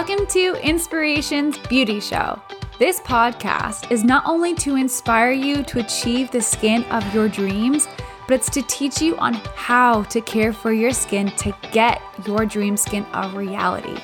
Welcome to Inspirations Beauty Show. This podcast is not only to inspire you to achieve the skin of your dreams, but it's to teach you on how to care for your skin to get your dream skin a reality.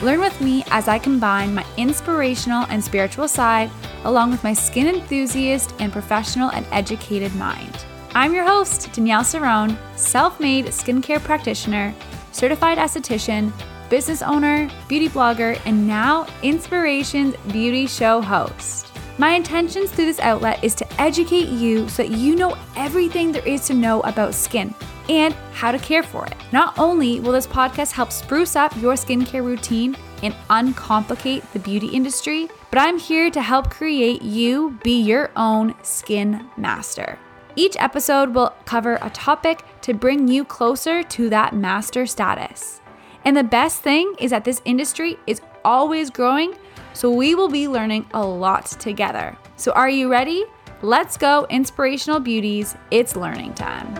Learn with me as I combine my inspirational and spiritual side along with my skin enthusiast and professional and educated mind. I'm your host, Danielle Cerrone, self made skincare practitioner, certified esthetician business owner, beauty blogger, and now Inspirations Beauty Show host. My intentions through this outlet is to educate you so that you know everything there is to know about skin and how to care for it. Not only will this podcast help spruce up your skincare routine and uncomplicate the beauty industry, but I'm here to help create you be your own skin master. Each episode will cover a topic to bring you closer to that master status. And the best thing is that this industry is always growing, so we will be learning a lot together. So, are you ready? Let's go, inspirational beauties. It's learning time.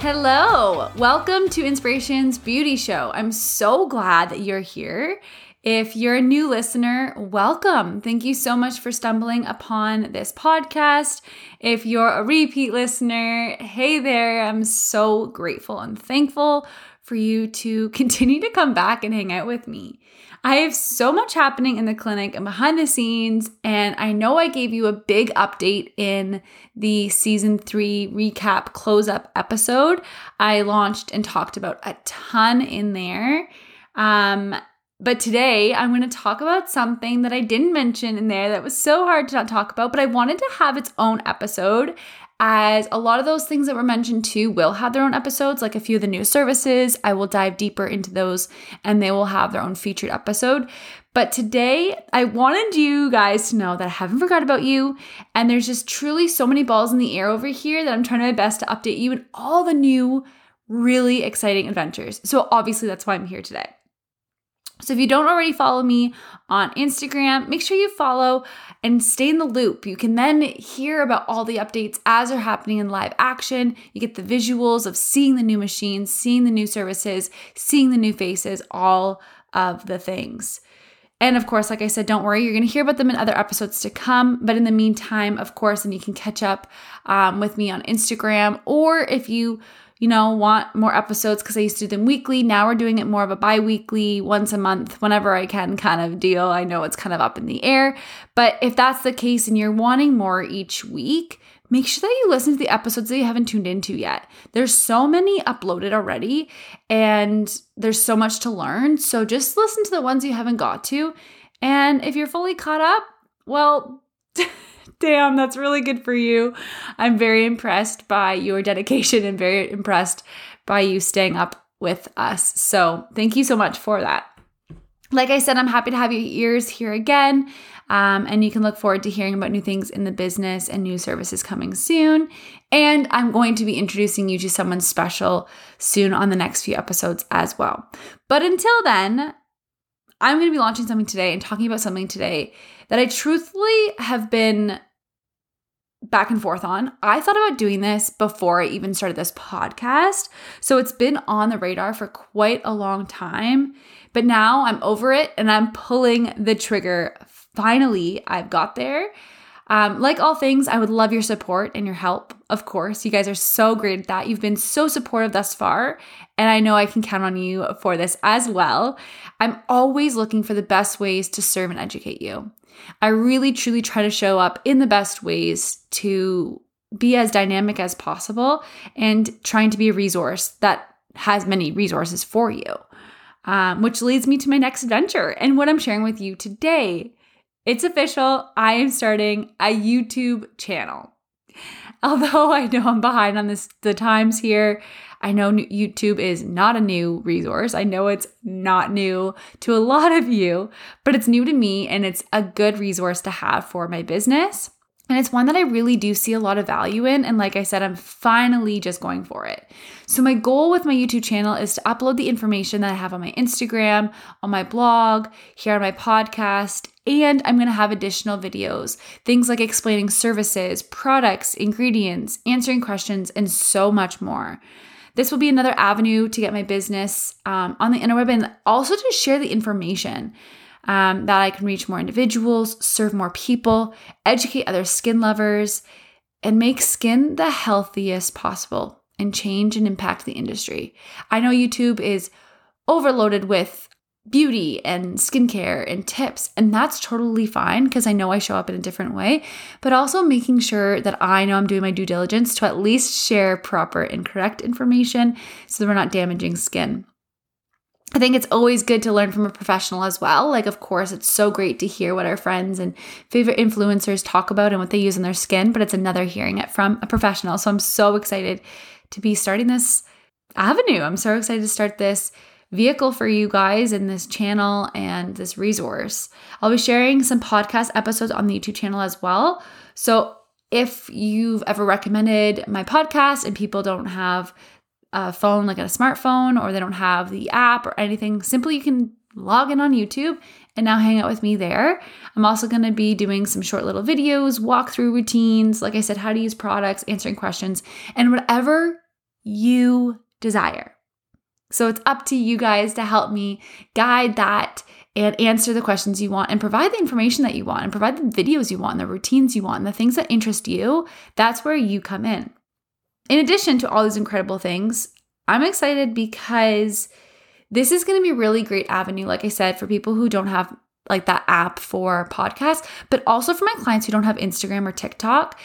Hello, welcome to Inspirations Beauty Show. I'm so glad that you're here. If you're a new listener, welcome. Thank you so much for stumbling upon this podcast. If you're a repeat listener, hey there. I'm so grateful and thankful for you to continue to come back and hang out with me. I have so much happening in the clinic and behind the scenes, and I know I gave you a big update in the season three recap close up episode. I launched and talked about a ton in there. Um, but today I'm going to talk about something that I didn't mention in there that was so hard to not talk about, but I wanted to have its own episode as a lot of those things that were mentioned too will have their own episodes, like a few of the new services. I will dive deeper into those and they will have their own featured episode. But today, I wanted you guys to know that I haven't forgot about you. And there's just truly so many balls in the air over here that I'm trying my best to update you in all the new, really exciting adventures. So, obviously, that's why I'm here today. So if you don't already follow me on Instagram, make sure you follow and stay in the loop. You can then hear about all the updates as they're happening in live action. You get the visuals of seeing the new machines, seeing the new services, seeing the new faces, all of the things. And of course, like I said, don't worry, you're going to hear about them in other episodes to come. But in the meantime, of course, and you can catch up um, with me on Instagram, or if you you know, want more episodes because I used to do them weekly. Now we're doing it more of a bi weekly, once a month, whenever I can kind of deal. I know it's kind of up in the air. But if that's the case and you're wanting more each week, make sure that you listen to the episodes that you haven't tuned into yet. There's so many uploaded already and there's so much to learn. So just listen to the ones you haven't got to. And if you're fully caught up, well, Damn, that's really good for you. I'm very impressed by your dedication and very impressed by you staying up with us. So, thank you so much for that. Like I said, I'm happy to have your ears here again. Um, and you can look forward to hearing about new things in the business and new services coming soon. And I'm going to be introducing you to someone special soon on the next few episodes as well. But until then, I'm going to be launching something today and talking about something today that I truthfully have been back and forth on. I thought about doing this before I even started this podcast. So it's been on the radar for quite a long time. But now I'm over it and I'm pulling the trigger. Finally, I've got there. Um, like all things, I would love your support and your help. Of course, you guys are so great at that. You've been so supportive thus far, and I know I can count on you for this as well. I'm always looking for the best ways to serve and educate you. I really truly try to show up in the best ways to be as dynamic as possible and trying to be a resource that has many resources for you. Um, which leads me to my next adventure and what I'm sharing with you today. It's official. I am starting a YouTube channel. Although I know I'm behind on this the times here, I know YouTube is not a new resource. I know it's not new to a lot of you, but it's new to me and it's a good resource to have for my business. And it's one that I really do see a lot of value in. And like I said, I'm finally just going for it. So, my goal with my YouTube channel is to upload the information that I have on my Instagram, on my blog, here on my podcast, and I'm gonna have additional videos, things like explaining services, products, ingredients, answering questions, and so much more. This will be another avenue to get my business um, on the interweb and also to share the information um, that I can reach more individuals, serve more people, educate other skin lovers, and make skin the healthiest possible and change and impact the industry. I know YouTube is overloaded with beauty and skincare and tips, and that's totally fine because I know I show up in a different way, but also making sure that I know I'm doing my due diligence to at least share proper and correct information so that we're not damaging skin. I think it's always good to learn from a professional as well. Like, of course, it's so great to hear what our friends and favorite influencers talk about and what they use on their skin, but it's another hearing it from a professional. So I'm so excited to be starting this avenue. I'm so excited to start this vehicle for you guys in this channel and this resource. I'll be sharing some podcast episodes on the YouTube channel as well. So if you've ever recommended my podcast and people don't have a phone like a smartphone or they don't have the app or anything, simply you can log in on YouTube and now hang out with me there. I'm also going to be doing some short little videos, walkthrough routines, like I said, how to use products, answering questions, and whatever you desire. So it's up to you guys to help me guide that and answer the questions you want and provide the information that you want and provide the videos you want, and the routines you want, and the things that interest you. That's where you come in. In addition to all these incredible things, I'm excited because this is going to be a really great avenue, like I said, for people who don't have like that app for podcasts, but also for my clients who don't have Instagram or TikTok,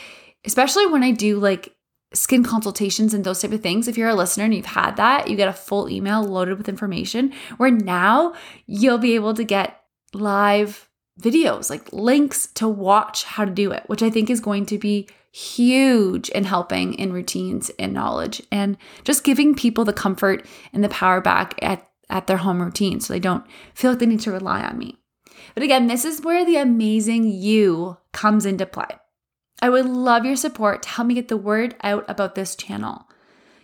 especially when I do like skin consultations and those type of things. If you're a listener and you've had that, you get a full email loaded with information where now you'll be able to get live videos, like links to watch how to do it, which I think is going to be huge in helping in routines and knowledge and just giving people the comfort and the power back at, at their home routine so they don't feel like they need to rely on me. But again, this is where the amazing you comes into play. I would love your support to help me get the word out about this channel.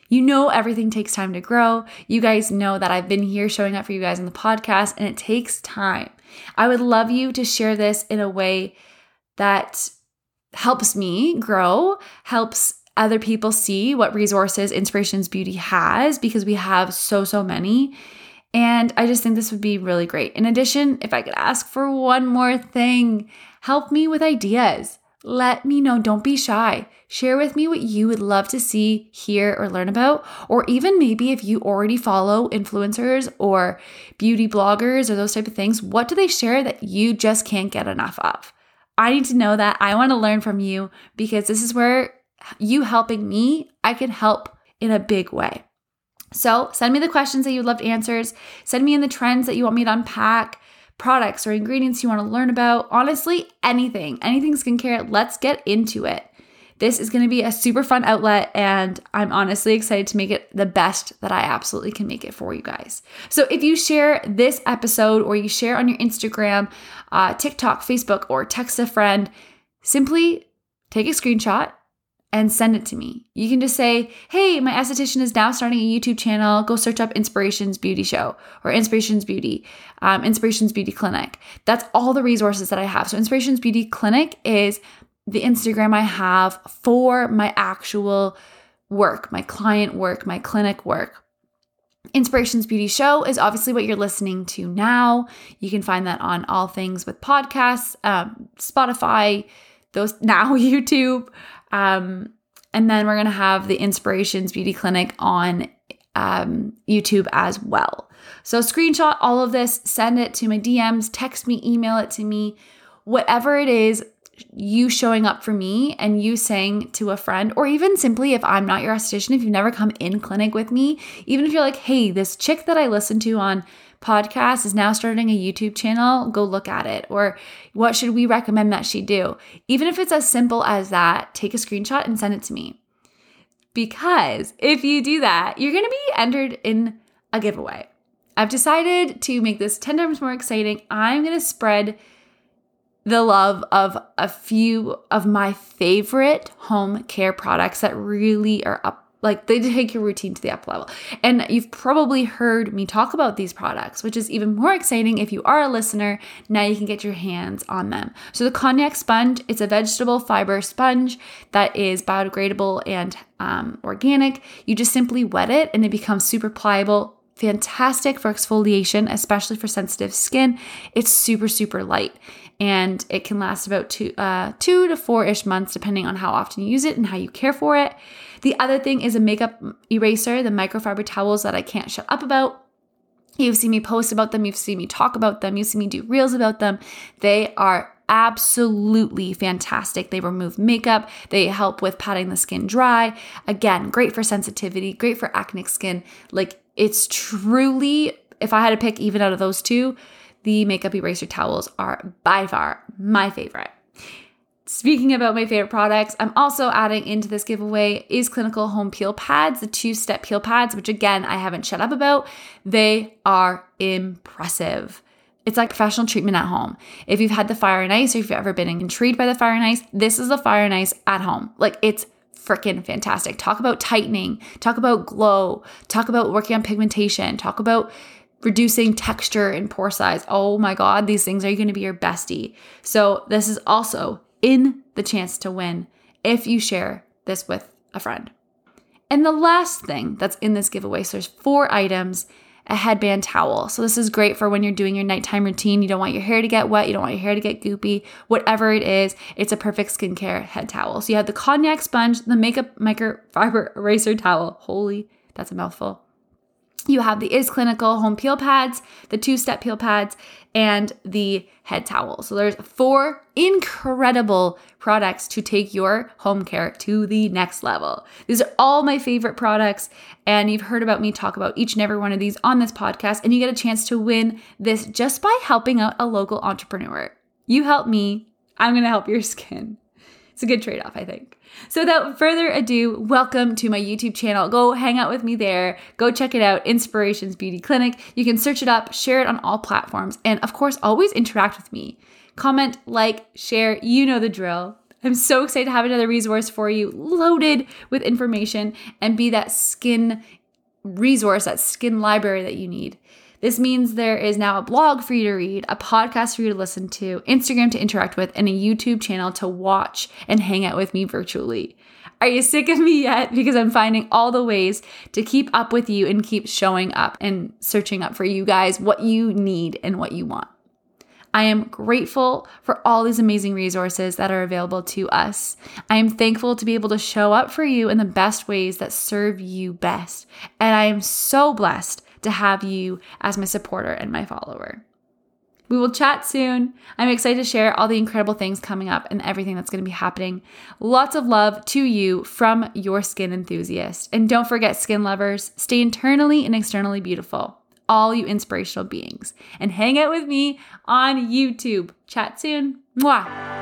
You know, everything takes time to grow. You guys know that I've been here showing up for you guys on the podcast, and it takes time. I would love you to share this in a way that helps me grow, helps other people see what resources Inspirations Beauty has because we have so, so many. And I just think this would be really great. In addition, if I could ask for one more thing, help me with ideas. Let me know. Don't be shy. Share with me what you would love to see, hear, or learn about. Or even maybe if you already follow influencers or beauty bloggers or those type of things, what do they share that you just can't get enough of? I need to know that. I want to learn from you because this is where you helping me, I can help in a big way. So send me the questions that you'd love answers. Send me in the trends that you want me to unpack products or ingredients you want to learn about. Honestly, anything, anything skincare, let's get into it. This is going to be a super fun outlet, and I'm honestly excited to make it the best that I absolutely can make it for you guys. So, if you share this episode or you share on your Instagram, uh, TikTok, Facebook, or text a friend, simply take a screenshot and send it to me. You can just say, hey, my esthetician is now starting a YouTube channel. Go search up Inspirations Beauty Show or Inspirations Beauty, um, Inspirations Beauty Clinic. That's all the resources that I have. So, Inspirations Beauty Clinic is the Instagram I have for my actual work, my client work, my clinic work. Inspirations Beauty Show is obviously what you're listening to now. You can find that on all things with podcasts, um, Spotify, those now YouTube. Um, and then we're going to have the Inspirations Beauty Clinic on um, YouTube as well. So, screenshot all of this, send it to my DMs, text me, email it to me, whatever it is, you showing up for me and you saying to a friend, or even simply if I'm not your esthetician, if you've never come in clinic with me, even if you're like, hey, this chick that I listened to on podcast is now starting a YouTube channel, go look at it. Or what should we recommend that she do? Even if it's as simple as that, take a screenshot and send it to me. Because if you do that, you're going to be entered in a giveaway. I've decided to make this 10 times more exciting. I'm going to spread the love of a few of my favorite home care products that really are up like they take your routine to the up level. And you've probably heard me talk about these products, which is even more exciting if you are a listener. Now you can get your hands on them. So the konjac sponge, it's a vegetable fiber sponge that is biodegradable and um, organic. You just simply wet it and it becomes super pliable. Fantastic for exfoliation, especially for sensitive skin. It's super, super light and it can last about two, uh, two to four ish months, depending on how often you use it and how you care for it. The other thing is a makeup eraser, the microfiber towels that I can't shut up about. You've seen me post about them, you've seen me talk about them, you've seen me do reels about them. They are absolutely fantastic. They remove makeup, they help with patting the skin dry. Again, great for sensitivity, great for acne skin. Like it's truly, if I had to pick even out of those two, the makeup eraser towels are by far my favorite. Speaking about my favorite products, I'm also adding into this giveaway is clinical home peel pads, the two step peel pads, which again, I haven't shut up about. They are impressive. It's like professional treatment at home. If you've had the fire and ice or if you've ever been intrigued by the fire and ice, this is the fire and ice at home. Like it's freaking fantastic. Talk about tightening, talk about glow, talk about working on pigmentation, talk about reducing texture and pore size. Oh my God, these things are going to be your bestie. So, this is also in the chance to win if you share this with a friend. And the last thing that's in this giveaway, so there's four items a headband towel. So this is great for when you're doing your nighttime routine. You don't want your hair to get wet, you don't want your hair to get goopy, whatever it is, it's a perfect skincare head towel. So you have the konjac sponge, the makeup microfiber eraser towel. Holy, that's a mouthful you have the Is Clinical home peel pads, the two step peel pads, and the head towel. So there's four incredible products to take your home care to the next level. These are all my favorite products, and you've heard about me talk about each and every one of these on this podcast, and you get a chance to win this just by helping out a local entrepreneur. You help me, I'm gonna help your skin. It's a good trade off, I think. So, without further ado, welcome to my YouTube channel. Go hang out with me there. Go check it out, Inspirations Beauty Clinic. You can search it up, share it on all platforms, and of course, always interact with me. Comment, like, share, you know the drill. I'm so excited to have another resource for you, loaded with information, and be that skin resource, that skin library that you need. This means there is now a blog for you to read, a podcast for you to listen to, Instagram to interact with, and a YouTube channel to watch and hang out with me virtually. Are you sick of me yet? Because I'm finding all the ways to keep up with you and keep showing up and searching up for you guys what you need and what you want. I am grateful for all these amazing resources that are available to us. I am thankful to be able to show up for you in the best ways that serve you best. And I am so blessed to have you as my supporter and my follower. We will chat soon. I'm excited to share all the incredible things coming up and everything that's going to be happening. Lots of love to you from your skin enthusiast. And don't forget, skin lovers, stay internally and externally beautiful, all you inspirational beings. And hang out with me on YouTube. Chat soon. Mwah.